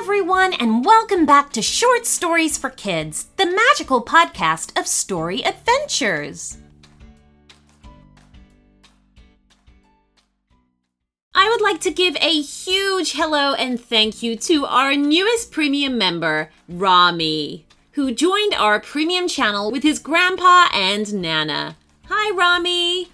everyone, and welcome back to Short Stories for Kids, the magical podcast of story adventures. I would like to give a huge hello and thank you to our newest premium member, Rami, who joined our premium channel with his grandpa and Nana. Hi, Rami!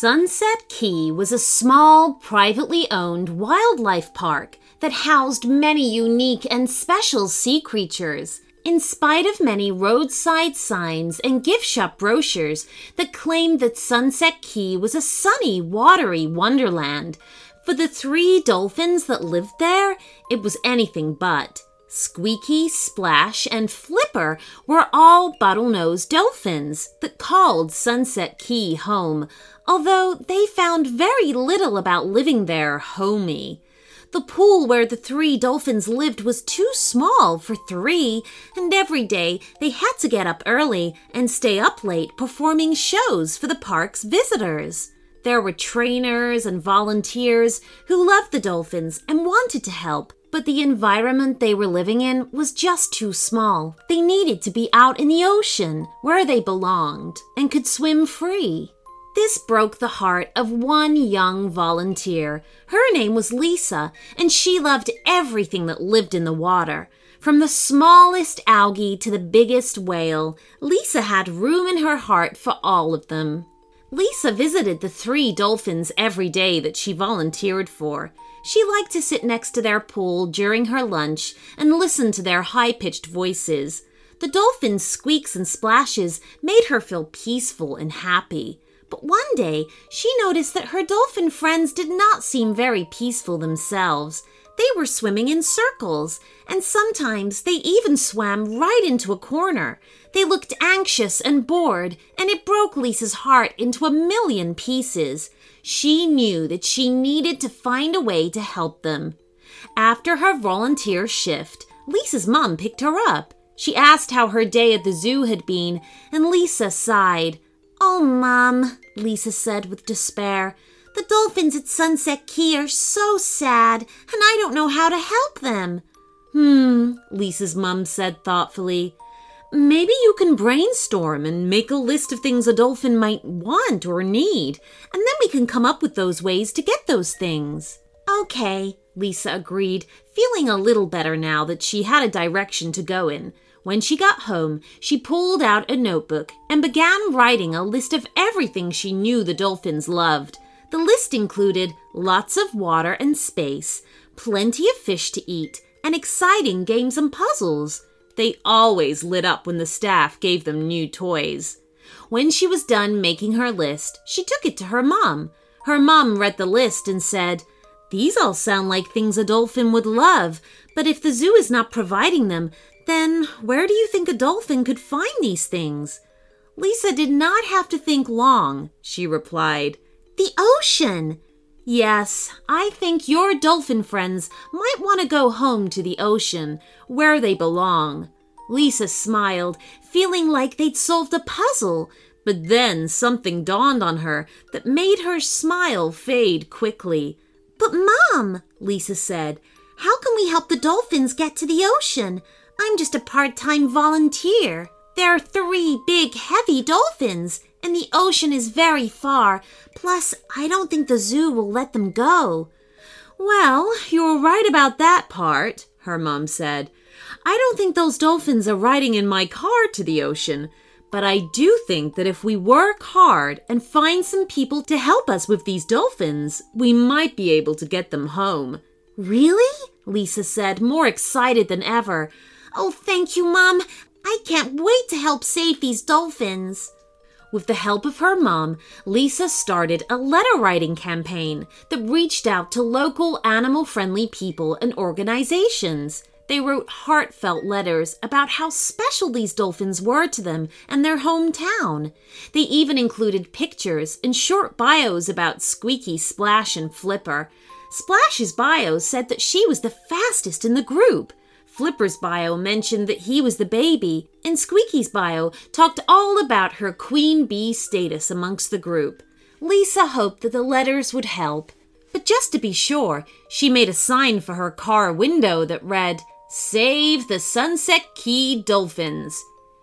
Sunset Key was a small, privately owned wildlife park that housed many unique and special sea creatures. In spite of many roadside signs and gift shop brochures that claimed that Sunset Key was a sunny, watery wonderland, for the three dolphins that lived there, it was anything but. Squeaky, Splash, and Flipper were all bottlenose dolphins that called Sunset Key home, although they found very little about living there homey. The pool where the three dolphins lived was too small for three, and every day they had to get up early and stay up late performing shows for the park's visitors. There were trainers and volunteers who loved the dolphins and wanted to help, but the environment they were living in was just too small. They needed to be out in the ocean, where they belonged, and could swim free. This broke the heart of one young volunteer. Her name was Lisa, and she loved everything that lived in the water. From the smallest algae to the biggest whale, Lisa had room in her heart for all of them. Lisa visited the three dolphins every day that she volunteered for. She liked to sit next to their pool during her lunch and listen to their high pitched voices. The dolphins' squeaks and splashes made her feel peaceful and happy. But one day, she noticed that her dolphin friends did not seem very peaceful themselves. They were swimming in circles, and sometimes they even swam right into a corner. They looked anxious and bored, and it broke Lisa's heart into a million pieces. She knew that she needed to find a way to help them. After her volunteer shift, Lisa's mom picked her up. She asked how her day at the zoo had been, and Lisa sighed. Oh, Mom, Lisa said with despair. The dolphins at Sunset Key are so sad, and I don't know how to help them. Hmm, Lisa's mum said thoughtfully. Maybe you can brainstorm and make a list of things a dolphin might want or need, and then we can come up with those ways to get those things. Okay, Lisa agreed, feeling a little better now that she had a direction to go in. When she got home, she pulled out a notebook and began writing a list of everything she knew the dolphins loved. The list included lots of water and space, plenty of fish to eat, and exciting games and puzzles. They always lit up when the staff gave them new toys. When she was done making her list, she took it to her mom. Her mom read the list and said, These all sound like things a dolphin would love, but if the zoo is not providing them, then where do you think a dolphin could find these things? Lisa did not have to think long. She replied, the ocean. Yes, I think your dolphin friends might want to go home to the ocean, where they belong. Lisa smiled, feeling like they'd solved a puzzle, but then something dawned on her that made her smile fade quickly. But, Mom, Lisa said, how can we help the dolphins get to the ocean? I'm just a part time volunteer. There are three big, heavy dolphins, and the ocean is very far. Plus, I don't think the zoo will let them go. Well, you're right about that part, her mom said. I don't think those dolphins are riding in my car to the ocean, but I do think that if we work hard and find some people to help us with these dolphins, we might be able to get them home. Really? Lisa said, more excited than ever. Oh, thank you, Mom. I can't wait to help save these dolphins. With the help of her mom, Lisa started a letter writing campaign that reached out to local animal friendly people and organizations. They wrote heartfelt letters about how special these dolphins were to them and their hometown. They even included pictures and short bios about Squeaky, Splash, and Flipper. Splash's bio said that she was the fastest in the group. Flipper's bio mentioned that he was the baby, and Squeaky's bio talked all about her queen bee status amongst the group. Lisa hoped that the letters would help, but just to be sure, she made a sign for her car window that read, Save the Sunset Key Dolphins.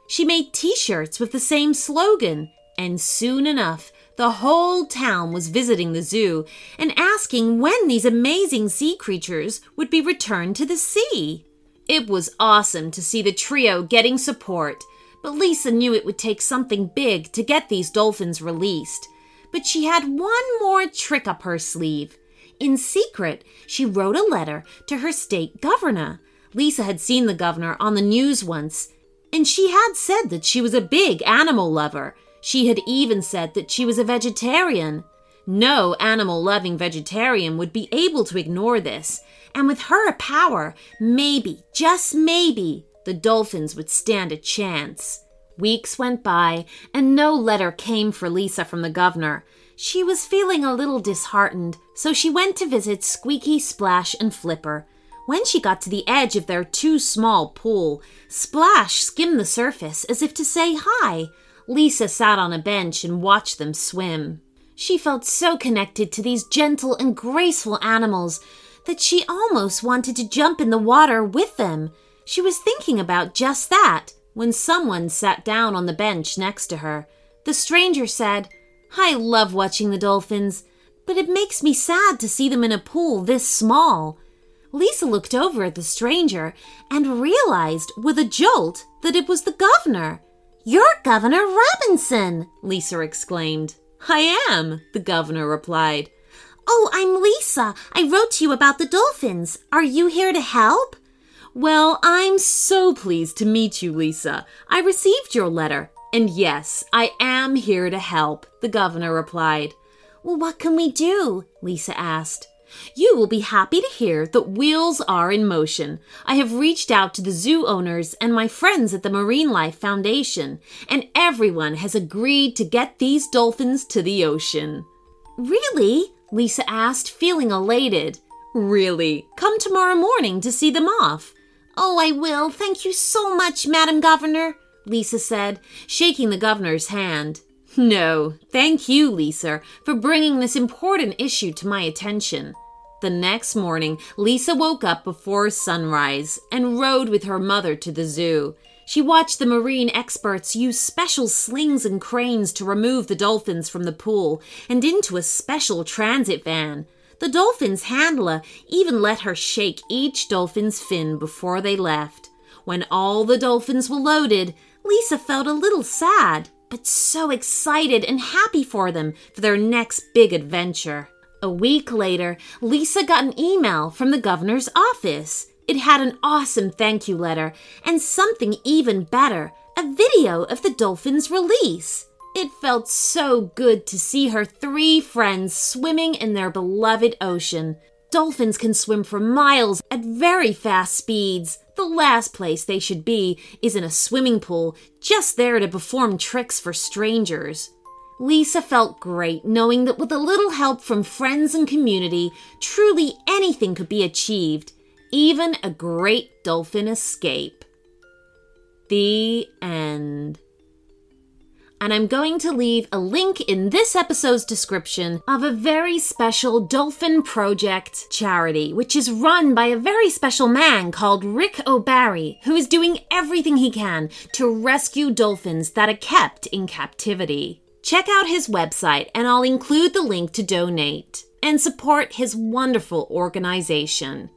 She made t shirts with the same slogan, and soon enough, the whole town was visiting the zoo and asking when these amazing sea creatures would be returned to the sea. It was awesome to see the trio getting support, but Lisa knew it would take something big to get these dolphins released. But she had one more trick up her sleeve. In secret, she wrote a letter to her state governor. Lisa had seen the governor on the news once, and she had said that she was a big animal lover. She had even said that she was a vegetarian. No animal loving vegetarian would be able to ignore this, and with her power, maybe, just maybe, the dolphins would stand a chance. Weeks went by, and no letter came for Lisa from the governor. She was feeling a little disheartened, so she went to visit Squeaky, Splash, and Flipper. When she got to the edge of their too small pool, Splash skimmed the surface as if to say hi. Lisa sat on a bench and watched them swim. She felt so connected to these gentle and graceful animals that she almost wanted to jump in the water with them. She was thinking about just that when someone sat down on the bench next to her. The stranger said, I love watching the dolphins, but it makes me sad to see them in a pool this small. Lisa looked over at the stranger and realized with a jolt that it was the governor. You're Governor Robinson, Lisa exclaimed. I am, the governor replied. Oh, I'm Lisa. I wrote to you about the dolphins. Are you here to help? Well, I'm so pleased to meet you, Lisa. I received your letter. And yes, I am here to help, the governor replied. Well, what can we do? Lisa asked. You will be happy to hear that wheels are in motion. I have reached out to the zoo owners and my friends at the Marine Life Foundation, and everyone has agreed to get these dolphins to the ocean. Really? Lisa asked, feeling elated. Really? Come tomorrow morning to see them off. Oh, I will. Thank you so much, Madam Governor, Lisa said, shaking the governor's hand. No, thank you, Lisa, for bringing this important issue to my attention. The next morning, Lisa woke up before sunrise and rode with her mother to the zoo. She watched the marine experts use special slings and cranes to remove the dolphins from the pool and into a special transit van. The dolphin's handler even let her shake each dolphin's fin before they left. When all the dolphins were loaded, Lisa felt a little sad, but so excited and happy for them for their next big adventure. A week later, Lisa got an email from the governor's office. It had an awesome thank you letter and something even better a video of the dolphin's release. It felt so good to see her three friends swimming in their beloved ocean. Dolphins can swim for miles at very fast speeds. The last place they should be is in a swimming pool, just there to perform tricks for strangers. Lisa felt great knowing that with a little help from friends and community, truly anything could be achieved, even a great dolphin escape. The end and I'm going to leave a link in this episode's description of a very special Dolphin Project charity, which is run by a very special man called Rick O'Barry, who is doing everything he can to rescue dolphins that are kept in captivity. Check out his website, and I'll include the link to donate and support his wonderful organization.